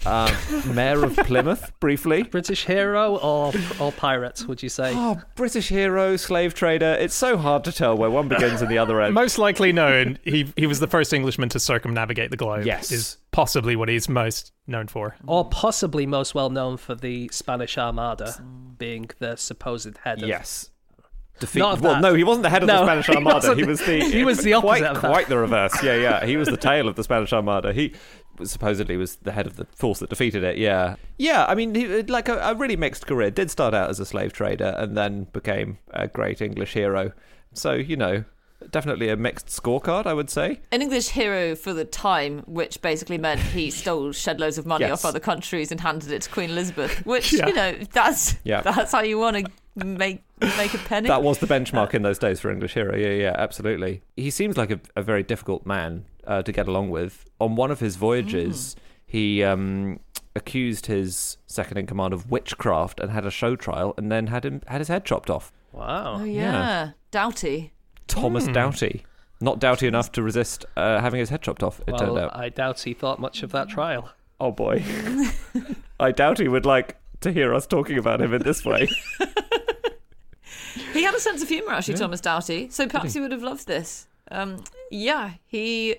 um, mayor of Plymouth, briefly. British hero or or pirate? Would you say? Oh, British hero, slave trader. It's so hard to tell where one begins and the other ends. Most likely known, he he was the first Englishman to circumnavigate the globe. Yes. is possibly what he's most known for. or possibly most well known for the Spanish Armada, being the supposed head of. Yes. Defeat. Not well, that. no, he wasn't the head of the No, Spanish he Armada. wasn't. He was the He was the quite, opposite of that. quite the reverse. Yeah, yeah. He was the tail of the Spanish Armada. He was supposedly was the head of the force that defeated it. Yeah, yeah. I mean, he like a, a really mixed career. Did start out as a slave trader and then became a great English hero. So you know, definitely a mixed scorecard, I would say. An English hero for the time, which basically meant he stole shed loads of money Yes. off other countries and handed it to Queen Elizabeth. Which Yeah. you know, that's Yeah. that's how you want to make make a penny. That was the benchmark uh, in those days for English hero. Yeah, yeah, absolutely. He seems like a, a very difficult man uh, to get along with. On one of his voyages, he um, accused his second in command of witchcraft and had a show trial, and then had him had his head chopped off. Wow. oh yeah, Doughty. Thomas Doughty, not doughty enough to resist uh, having his head chopped off. It turned out. I doubt he thought much of that trial. Oh boy, I doubt he would like to hear us talking about him in this way. He had a sense of humour, actually, Thomas Doughty. So perhaps he would have loved this. Um, yeah, he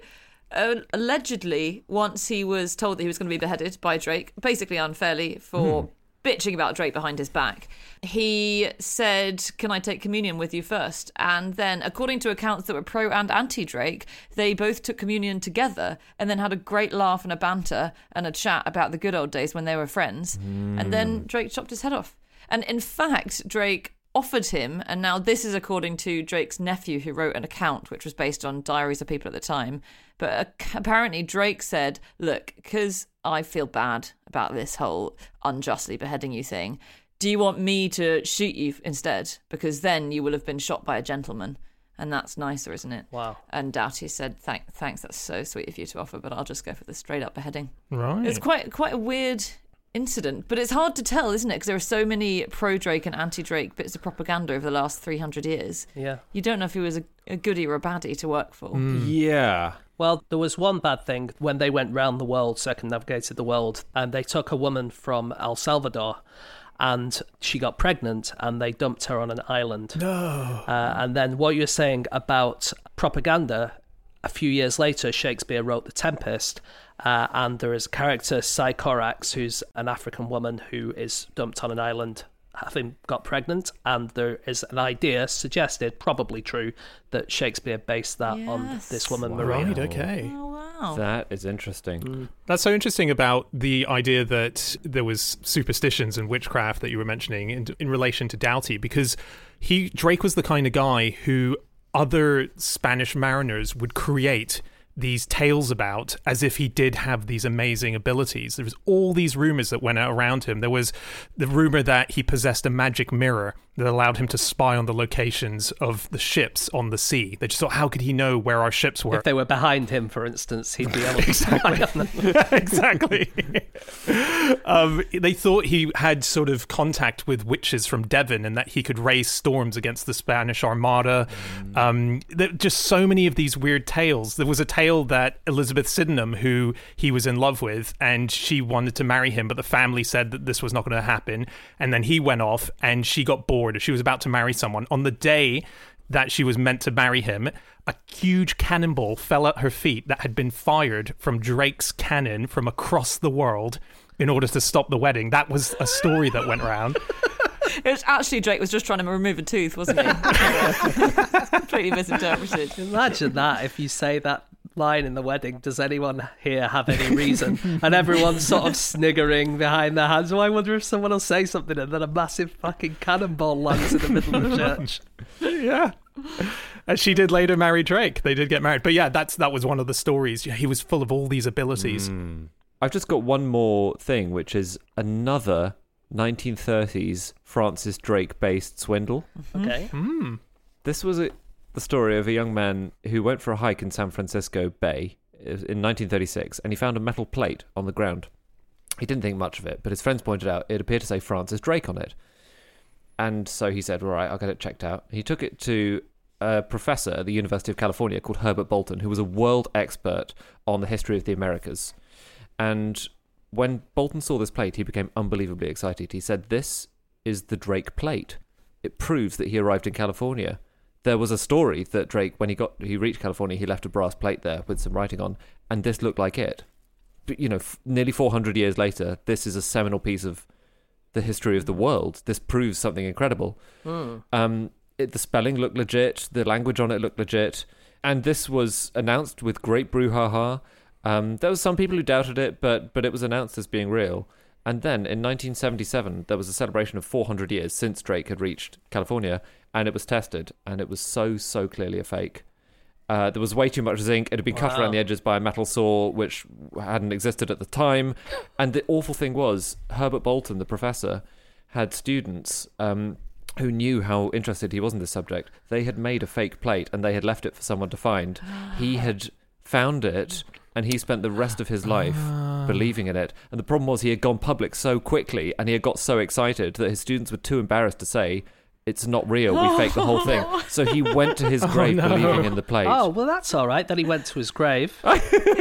uh, allegedly, once he was told that he was going to be beheaded by Drake, basically unfairly for bitching about Drake behind his back, he said, Can I take communion with you first? And then, according to accounts that were pro and anti Drake, they both took communion together and then had a great laugh and a banter and a chat about the good old days when they were friends. And then Drake chopped his head off. And in fact, Drake offered him, and now this is according to Drake's nephew, who wrote an account which was based on diaries of people at the time. But apparently, Drake said, Look, because I feel bad about this whole unjustly beheading you thing, do you want me to shoot you instead? Because then you will have been shot by a gentleman. And that's nicer, isn't it? Wow. And Doughty said, Thank, "Thanks, that's so sweet of you to offer, but I'll just go for the straight up beheading." Right. It's quite quite a weird incident. But it's hard to tell, isn't it? Because there are so many pro Drake and anti Drake bits of propaganda over the last 300 years. Yeah. You don't know if he was a, a goodie or a baddie to work for. Yeah. Well, there was one bad thing when they went round the world, circumnavigated the world, and they took a woman from El Salvador and she got pregnant and they dumped her on an island. No. Uh, and then what you're saying about propaganda, a few years later, Shakespeare wrote The Tempest. Uh, and there is a character, Sycorax, who's an African woman who is dumped on an island having got pregnant, and there is an idea suggested, probably true, that Shakespeare based that on this woman, Maria. Right, okay. Oh, wow. That is interesting. Mm. That's so interesting about the idea that there was superstitions and witchcraft that you were mentioning in, in relation to Doughty, because he Drake was the kind of guy who other Spanish mariners would create these tales about as if he did have these amazing abilities. There was all these rumors that went around him. There was the rumor that he possessed a magic mirror that allowed him to spy on the locations of the ships on the sea. They just thought, how could he know where our ships were? If they were behind him, for instance, he'd be able to spy on them. exactly. um, they thought he had sort of contact with witches from Devon and that he could raise storms against the Spanish Armada. Um, there, just so many of these weird tales. There was a tale that Elizabeth Sydenham, who he was in love with, and she wanted to marry him, but the family said that this was not going to happen. And then he went off and she got bored. She was about to marry someone. On the day that she was meant to marry him, a huge cannonball fell at her feet that had been fired from Drake's cannon from across the world in order to stop the wedding. That was a story that went around. It was actually Drake was just trying to remove a tooth, wasn't he? It's completely misinterpreted. Imagine that if you say that line in the wedding. Does anyone here have any reason? and everyone's sort of sniggering behind their hands. Oh, I wonder if someone will say something, and then a massive fucking cannonball lands in the middle of the church. yeah. And she did later marry Drake. They did get married. But yeah, that's that was one of the stories. Yeah, he was full of all these abilities. Hmm. I've just got one more thing, which is another 1930s Francis Drake based swindle. Okay. Hmm. This was a, the story of a young man who went for a hike in San Francisco Bay uh, in 1936 and he found a metal plate on the ground. He didn't think much of it, but his friends pointed out it appeared to say Francis Drake on it. And so he said, All right, I'll get it checked out. He took it to a professor at the University of California called Herbert Bolton, who was a world expert on the history of the Americas. And when Bolton saw this plate, he became unbelievably excited. He said, This is the Drake plate. It proves that he arrived in California. There was a story that Drake, when he got he reached California, he left a brass plate there with some writing on, and this looked like it. But you know, f- nearly 400 years later, this is a seminal piece of the history of the world. This proves something incredible. Um, it, the spelling looked legit. The language on it looked legit. And this was announced with great brouhaha. Um, there was some people who doubted it, but but it was announced as being real. And then in 1977, there was a celebration of 400 years since Drake had reached California, and it was tested, and it was so so clearly a fake. Uh, there was way too much zinc. It had been cut around the edges by a metal saw, which hadn't existed at the time. And the awful thing was, Herbert Bolton, the professor, had students um, who knew how interested he was in this subject. They had made a fake plate and they had left it for someone to find. He had found it and he spent the rest of his life ah. believing in it. And the problem was he had gone public so quickly and he had got so excited that his students were too embarrassed to say, it's not real. We faked the whole thing. So he went to his oh, grave believing in the plate. Oh, well, that's all right. Then he went to his grave.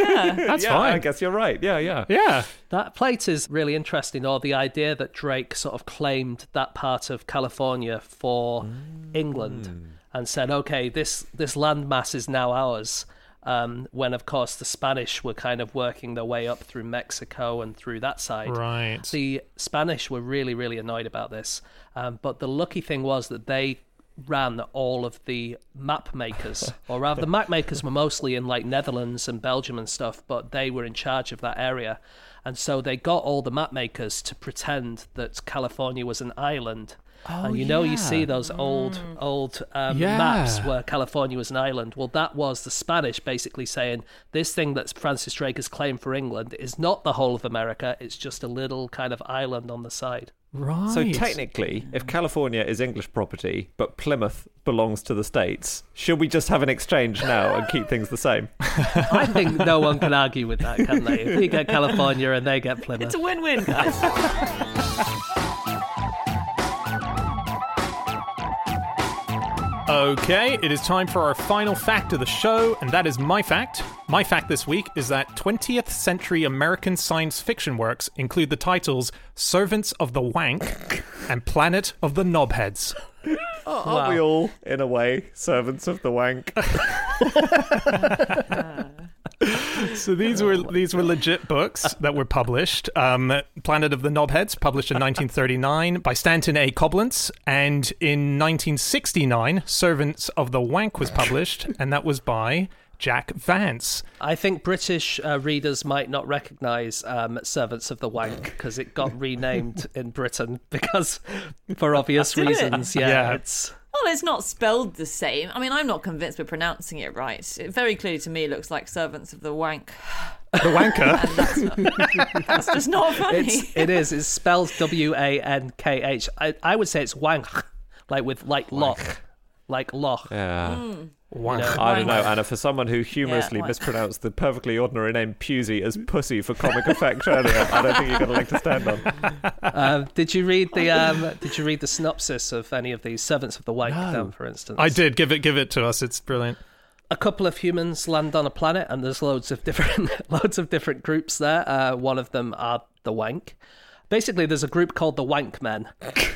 Yeah, that's yeah, I guess you're right. Yeah, yeah. Yeah. That plate is really interesting, or the idea that Drake sort of claimed that part of California for England mm. and said, okay, this, this landmass is now ours. Um, when, of course, the Spanish were kind of working their way up through Mexico and through that side. Right. The Spanish were really, really annoyed about this. Um, but the lucky thing was that they ran all of the map makers, or rather, the map makers were mostly in like Netherlands and Belgium and stuff, but they were in charge of that area. And so they got all the map makers to pretend that California was an island. And you know, you see those old, old um, Yeah. maps where California was an island. Well, that was the Spanish basically saying this thing that Francis Drake has claimed for England is not the whole of America. It's just a little kind of island on the side. Right. So technically, if California is English property, but Plymouth belongs to the states, should we just have an exchange now and keep things the same? I think no one can argue with that, can they? If we get California and they get Plymouth. It's a win-win, guys. Okay, it is time for our final fact of the show, and that is my fact. My fact this week is that 20th century American science fiction works include the titles Servants of the Wank and Planet of the Knobheads. Aren't we all, in a way, servants of the wank? So these were these were legit books that were published. Um, Planet of the Knobheads, published in 1939 by Stanton A. Coblentz, and in 1969, Servants of the Wank was published, and that was by Jack Vance. I think British uh, readers might not recognise um, Servants of the Wank because it got renamed in Britain because, for obvious Did it? reasons, yeah, Yeah. it's Well, it's not spelled the same. I mean, I'm not convinced we're pronouncing it right. It very clearly to me looks like Servants of the Wank. The Wanker. That's, not, that's just not funny. it's it is it's spelled W A N K H. I I would say it's Wank, like with like loch, like loch. Yeah. Hmm. Wank. I don't know, Anna. For someone who humorously wank. mispronounced the perfectly ordinary name Pusey as pussy for comic effect earlier, I don't think you've got a leg to stand on. Um, did you read the um, Did you read the synopsis of any of these Servants of the Wank? Then, for instance, I did give it give it to us. It's brilliant. a couple of humans land on a planet and there's loads of different loads of different groups there uh, one of them are the wank basically there's a group called the wank men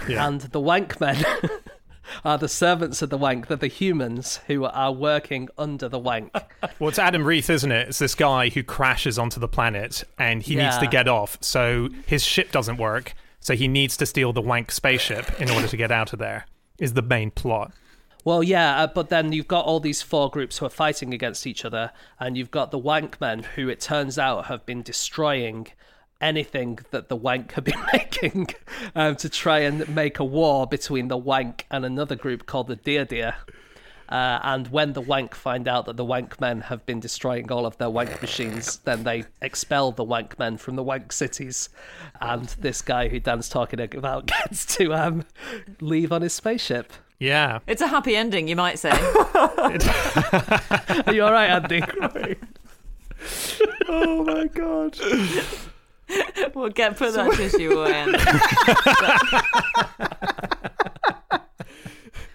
Yeah. and the wank men are the servants of the wank they're the humans who are working under the wank Well, it's Adam Reith, isn't it? It's this guy who crashes onto the planet and he needs to get off. So his ship doesn't work. So he needs to steal the Wank spaceship in order to get out of there, is the main plot. Well, yeah, uh, but then you've got all these four groups who are fighting against each other, and you've got the wank men who it turns out have been destroying anything that the wank have been making um, to try and make a war between the wank and another group called the Dirdir. Uh, and when the wank find out that the wank men have been destroying all of their wank machines, then they expel the wank men from the wank cities. And this guy who Dan's talking about gets to um, leave on his spaceship. Yeah. It's a happy ending, you might say. Are you all right, Andy? Oh my god. we'll get put that tissue away. Andy.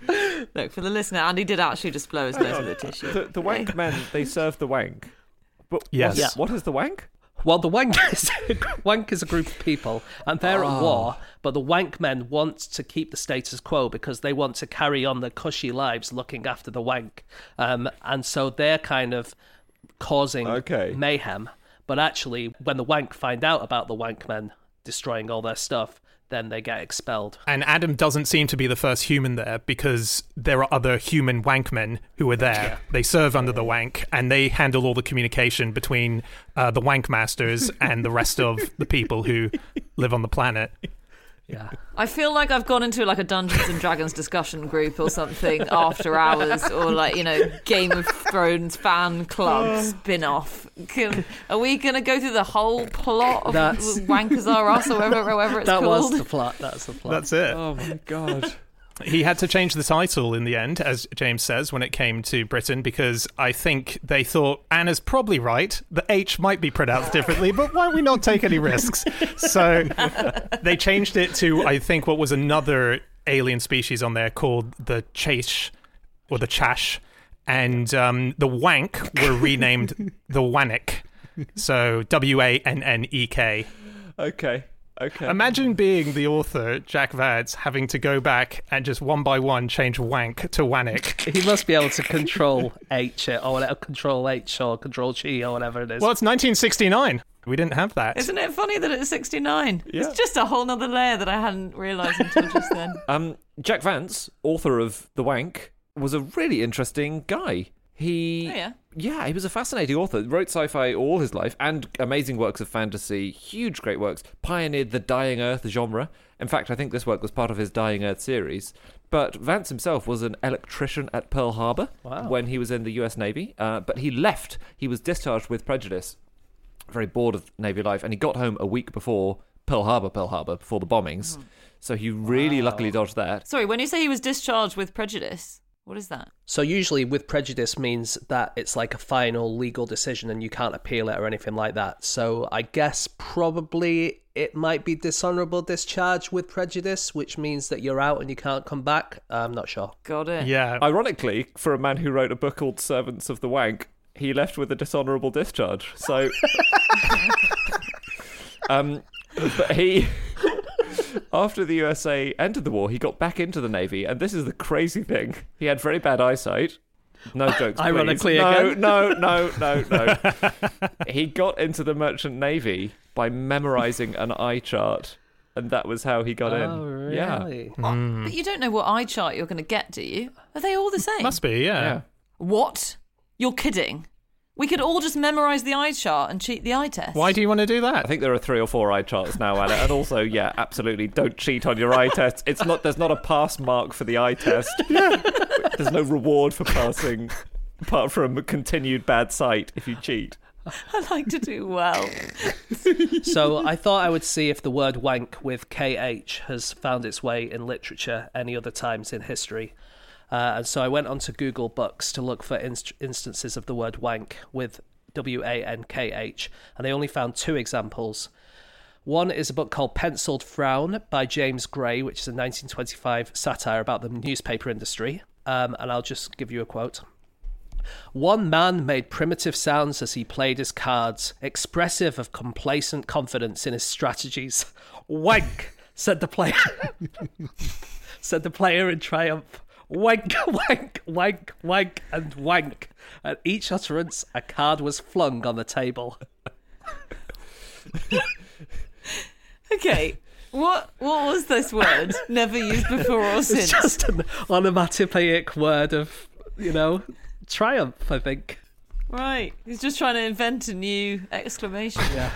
Look, for the listener, Andy did actually just blow his nose with a tissue. The, the wank men, they serve the wank. But Yes. what- Yeah. what is the wank? Well, the wank is, wank is a group of people, and they're at war. But the wank men want to keep the status quo because they want to carry on their cushy lives looking after the wank, um, and so they're kind of causing Okay. mayhem. But actually, when the wank find out about the wank men destroying all their stuff, then they get expelled. And Adam doesn't seem to be the first human there because there are other human wankmen who are there. They serve under the wank and they handle all the communication between uh, the wank masters and the rest of the people who live on the planet. Yeah. I feel like I've gone into like a Dungeons and Dragons discussion group or something after hours, or like you know Game of Thrones fan club oh. spin off. Are we going to go through the whole plot of That's- Wankers Are Us or whatever, whatever it's That was the plot. That's the plot. That's it. Oh my god. He had to change the title in the end, as James says, when it came to Britain, because I think they thought Anna's probably right. The H might be pronounced differently, but why don't we not take any risks? So they changed it to, I think, what was another alien species on there called the Chase or the Chash. And um, the Wank were renamed the Wannek. So W A N N E K. Okay. Okay. Imagine being the author, Jack Vance, having to go back and just one by one change wank to wannek. He must be able to control H or whatever, control H or control G or whatever it is. Well, it's 1969. We didn't have that. Isn't it funny that it's 69? Yeah. It's just a whole nother layer that I hadn't realised until just then. Um, Jack Vance, author of The Wank, was a really interesting guy. He, Oh, yeah? yeah, he was a fascinating author. Wrote sci-fi all his life and amazing works of fantasy, huge great works. Pioneered the Dying Earth genre. In fact, I think this work was part of his Dying Earth series. But Vance himself was an electrician at Pearl Harbor Wow. when he was in the U.S. Navy. Uh, but he left. He was discharged with prejudice. Very bored of Navy life, and he got home a week before Pearl Harbor, Pearl Harbor, before the bombings. So he really luckily dodged that. Sorry, when you say he was discharged with prejudice, what is that? So usually with prejudice means that it's like a final legal decision and you can't appeal it or anything like that. So I guess probably it might be dishonorable discharge with prejudice, which means that you're out and you can't come back. I'm not sure. Got it. Yeah. Ironically, for a man who wrote a book called Servants of the Wank, he left with a dishonorable discharge. So, um, but he, after the USA entered the war, he got back into the Navy, and this is the crazy thing: he had very bad eyesight. No jokes. please. Ironically no, again. no, no, no, no. he got into the Merchant Navy by memorizing an eye chart, and that was how he got Oh, in. Yeah, really? Uh, but you don't know what eye chart you're going to get, do you? Are they all the same? Must be, yeah. yeah. What? You're kidding? We could all just memorize the eye chart and cheat the eye test. Why do you want to do that? I think there are three or four eye charts now, Anna. And also, yeah, absolutely, don't cheat on your eye test. It's not. There's not a pass mark for the eye test. there's no reward for passing, apart from a continued bad sight if you cheat. I like to do well. so I thought I would see if the word wank with KH has found its way in literature any other times in history. Uh, and so I went onto Google Books to look for inst- instances of the word wank with W A N K H, and I only found two examples. One is a book called Penciled Frown by James Gray, which is a 1925 satire about the newspaper industry. Um, and I'll just give you a quote. One man made primitive sounds as he played his cards, expressive of complacent confidence in his strategies. Wank, said the player. said the player in triumph. Wank, wank, wank, wank, and wank. At each utterance, a card was flung on the table. Okay. What what was this word? Never used before or It's since. just an onomatopoeic word of, you know, triumph, I think. Right. He's just trying to invent a new exclamation. Yeah.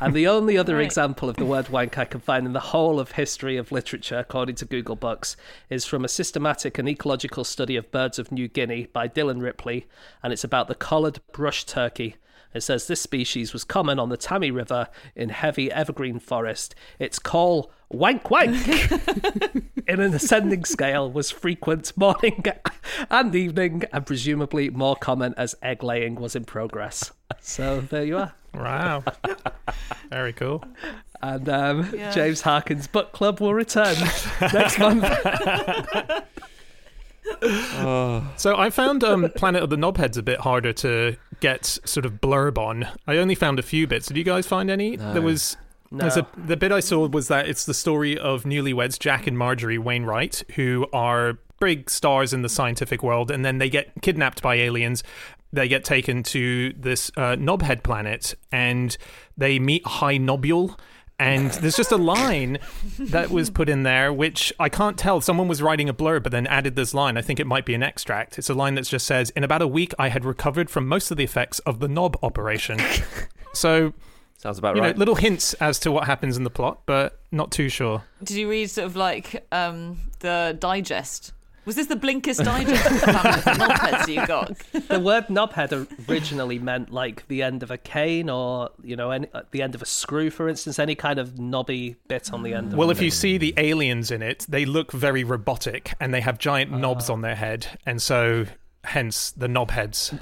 And the only other Right. example of the word wank I can find in the whole of history of literature, according to Google Books, is from a systematic and ecological study of birds of New Guinea by Dillon Ripley, and it's about the collared brush turkey. It says this species was common on the Tami River in heavy evergreen forest. Its call, wank wank, in an ascending scale, was frequent morning and evening, and presumably more common as egg laying was in progress. So there you are. Wow. Very cool. And um, Yeah. James Harkin's book club will return next month. So I found um, Planet of the Knobheads a bit harder to get sort of blurb on. I only found a few bits. Did you guys find any? There was. There's a, the bit I saw was that it's the story of newlyweds Jack and Marjorie Wainwright, who are big stars in the scientific world, and then they get kidnapped by aliens. They get taken to this uh, knobhead planet, and they meet High Nobule. And there's just a line that was put in there, which I can't tell. Someone was writing a blurb, but then added this line. I think it might be an extract. It's a line that just says, "In about a week, I had recovered from most of the effects of the knob operation." so, Sounds about you right. know, little hints as to what happens in the plot, but not too sure. Did you read sort of like um, the digest? Was this the Blinkist digest of Planet of the Knobheads you got? the word knobhead originally meant like the end of a cane or, you know, any, uh, the end of a screw, for instance, any kind of knobby bit on the end of Well, a if you see the aliens in it, they look very robotic and they have giant knobs on their head, and so hence the knobheads.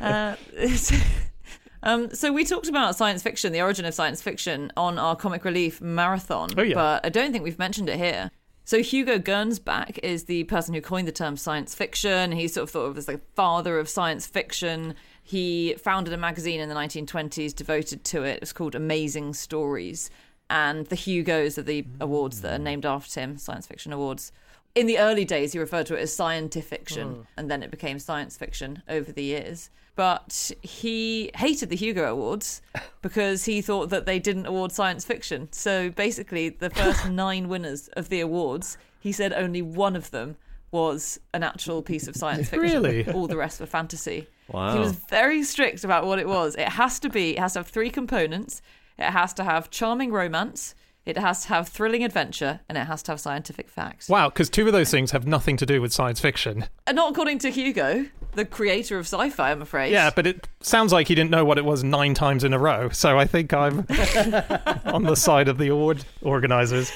Uh, um, so we talked about science fiction, the origin of science fiction, on our comic relief marathon, Oh, yeah. but I don't think we've mentioned it here. So Hugo Gernsback is the person who coined the term science fiction. He's sort of thought of as the father of science fiction. He founded a magazine in the 1920s devoted to it. It was called Amazing Stories. And the Hugos are the awards that are mm. named after him, science fiction awards. In the early days, he referred to it as scientifiction, mm. and then it became science fiction over the years. But he hated the Hugo Awards because he thought that they didn't award science fiction. So basically, the first nine winners of the awards, he said only one of them was an actual piece of science fiction. Really? All the rest were fantasy. Wow. He was very strict about what it was. It has to be, it has to have three components. It has to have charming romance, it has to have thrilling adventure, and it has to have scientific facts. Wow, because two of those things have nothing to do with science fiction. And not according to Hugo, the creator of sci fi, I'm afraid. Yeah, but it sounds like he didn't know what it was nine times in a row. So I think I'm on the side of the award organizers.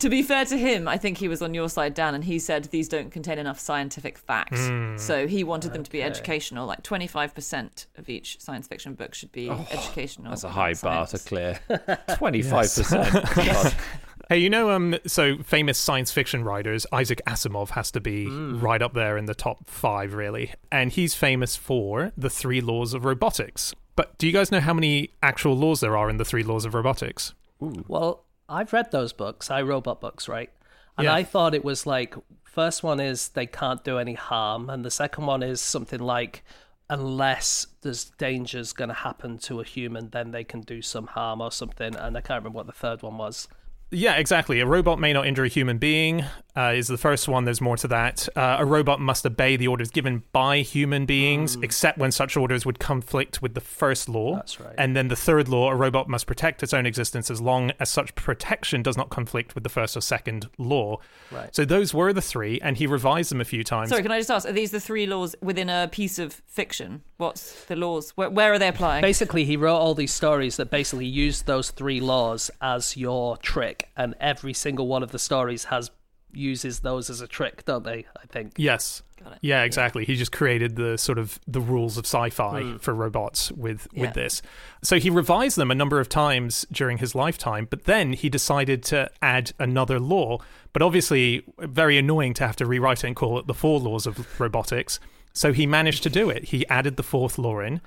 To be fair to him, I think he was on your side, Dan, and he said these don't contain enough scientific facts. Hmm. So he wanted them to be educational. Like 25% of each science fiction book should be educational. Oh, That's a high bar to clear. Twenty-five percent. Hey, you know, um, so famous science fiction writers, Isaac Asimov has to be right up there in the top five, really. And he's famous for the three laws of robotics. But do you guys know how many actual laws there are in the three laws of robotics? Well, I've read those books, I Robot books, right? And Yeah. I thought it was like first one is they can't do any harm, and the second one is something like unless there's dangers going to happen to a human, then they can do some harm or something. And I can't remember what the third one was. Yeah, exactly. A robot may not injure a human being uh, is the first one. There's more to that. Uh, a robot must obey the orders given by human beings, except when such orders would conflict with the first law. That's right. And then the third law: a robot must protect its own existence as long as such protection does not conflict with the first or second law. Right. So those were the three, and he revised them a few times. Sorry, can I just ask, are these the three laws within a piece of fiction? What's the laws? Where, where are they applying? Basically, he wrote all these stories that basically used those three laws as your trick, and every single one of the stories has uses those as a trick, don't they? I think. Yes. Got it. Yeah, exactly. He just created the sort of the rules of sci-fi hmm. for robots with Yeah. with this. So he revised them a number of times during his lifetime, but then he decided to add another law. But obviously, very annoying to have to rewrite it and call it the four laws of robotics. So he managed to do it. He added the fourth law in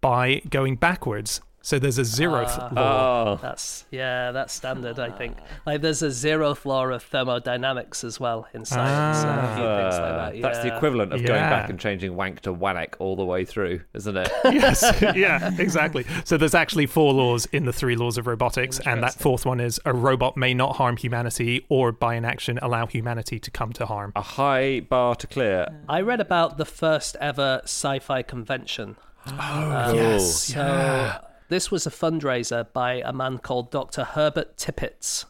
by going backwards. So there's a zeroth law. Oh, That's yeah, that's standard. I think like there's a zeroth law of thermodynamics as well in science. and a few things like that. Uh, that's the equivalent of going back and changing wank to wannock all the way through, isn't it? yes, yeah, exactly. So there's actually four laws in the three laws of robotics, and that fourth one is a robot may not harm humanity or by inaction allow humanity to come to harm. A high bar to clear. I read about the first ever sci-fi convention. Oh, yes. So this was a fundraiser by a man called Dr. Herbert Tibbits,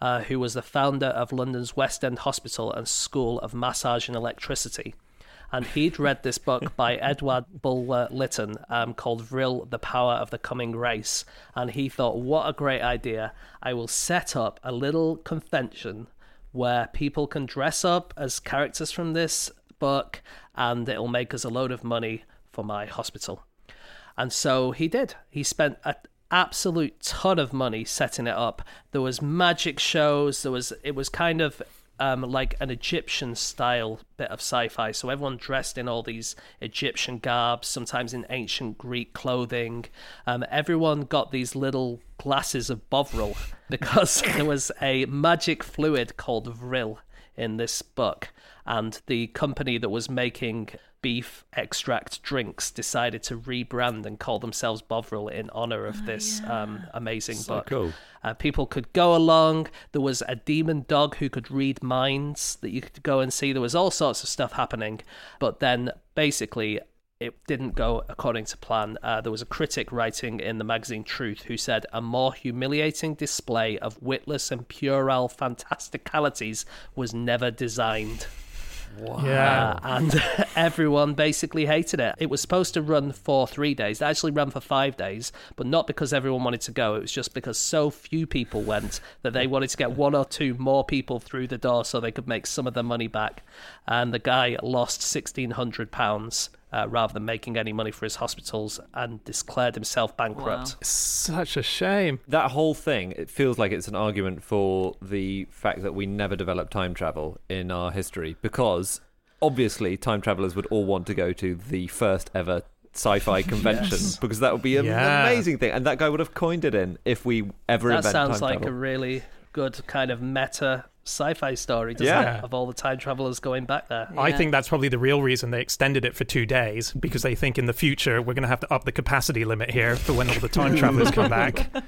uh, who was the founder of London's West End Hospital and School of Massage and Electricity. And he'd read this book by Edward Bulwer Lytton um, called Vril, The Power of the Coming Race. And he thought, what a great idea. I will set up a little convention where people can dress up as characters from this book and it'll make us a load of money for my hospital. And so he did. He spent an absolute ton of money setting it up. There was magic shows. There was it was kind of um, like an Egyptian style bit of sci-fi. So everyone dressed in all these Egyptian garbs, sometimes in ancient Greek clothing. Um, everyone got these little glasses of Bovril because there was a magic fluid called Vril in this book, and the company that was making beef extract drinks decided to rebrand and call themselves Bovril in honor of this um, amazing book. cool. Uh, people could go along. There was a demon dog who could read minds that you could go and see. There was all sorts of stuff happening, but then basically it didn't go according to plan. Uh, there was a critic writing in the magazine Truth who said a more humiliating display of witless and puerile fantasticalities was never designed. Yeah. Uh, and everyone basically hated it. It was supposed to run for three days. It actually ran for five days, but not because everyone wanted to go. It was just because so few people went that they wanted to get one or two more people through the door so they could make some of their money back. And the guy lost sixteen hundred pounds. Uh, rather than making any money for his hospitals, and declared himself bankrupt. Such a shame. That whole thing, it feels like it's an argument for the fact that we never developed time travel in our history because obviously time travelers would all want to go to the first ever sci-fi convention because that would be an Yeah. amazing thing and that guy would have coined it in if we ever That invented sounds time like a really good kind of meta sci-fi story, doesn't Yeah. it? Of all the time travelers going back there. I think that's probably the real reason they extended it for two days because they think in the future we're going to have to up the capacity limit here for when all the time travelers come back.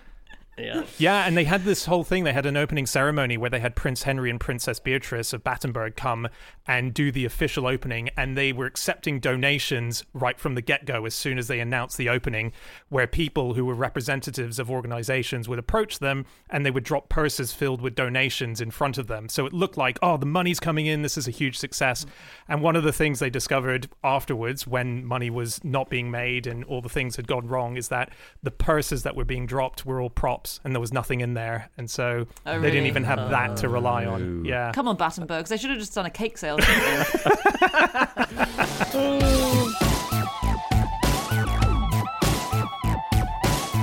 Yeah. Yeah, and they had this whole thing. They had an opening ceremony where they had Prince Henry and Princess Beatrice of Battenberg come and do the official opening, and they were accepting donations right from the get go as soon as they announced the opening, where people who were representatives of organizations would approach them and they would drop purses filled with donations in front of them. So it looked like, oh, the money's coming in, this is a huge success. And one of the things they discovered afterwards, when money was not being made and all the things had gone wrong, is that the purses that were being dropped were all props shops, and there was nothing in there, and so Oh, they didn't even have that to rely on. Oh. Yeah. Come on, Battenbergs. They should have just done a cake sale.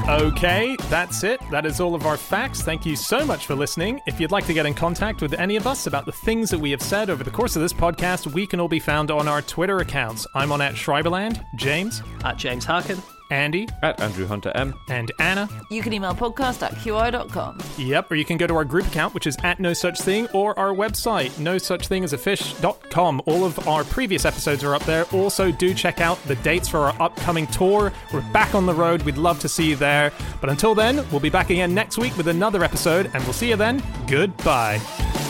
Okay, that's it. That is all of our facts. Thank you so much for listening. If you'd like to get in contact with any of us about the things that we have said over the course of this podcast, we can all be found on our Twitter accounts. I'm on at Schreiberland, James, At James Harkin. Andy, At Andrew Hunter M. and Anna. you can email podcast at qi.com. Yep, or you can go to our group account, which is at No Such Thing, or our website, no such thing as a fish.com. All of our previous episodes are up there. Also, do check out the dates for our upcoming tour. We're back on the road. We'd love to see you there. But until then, we'll be back again next week with another episode, and we'll see you then. Goodbye.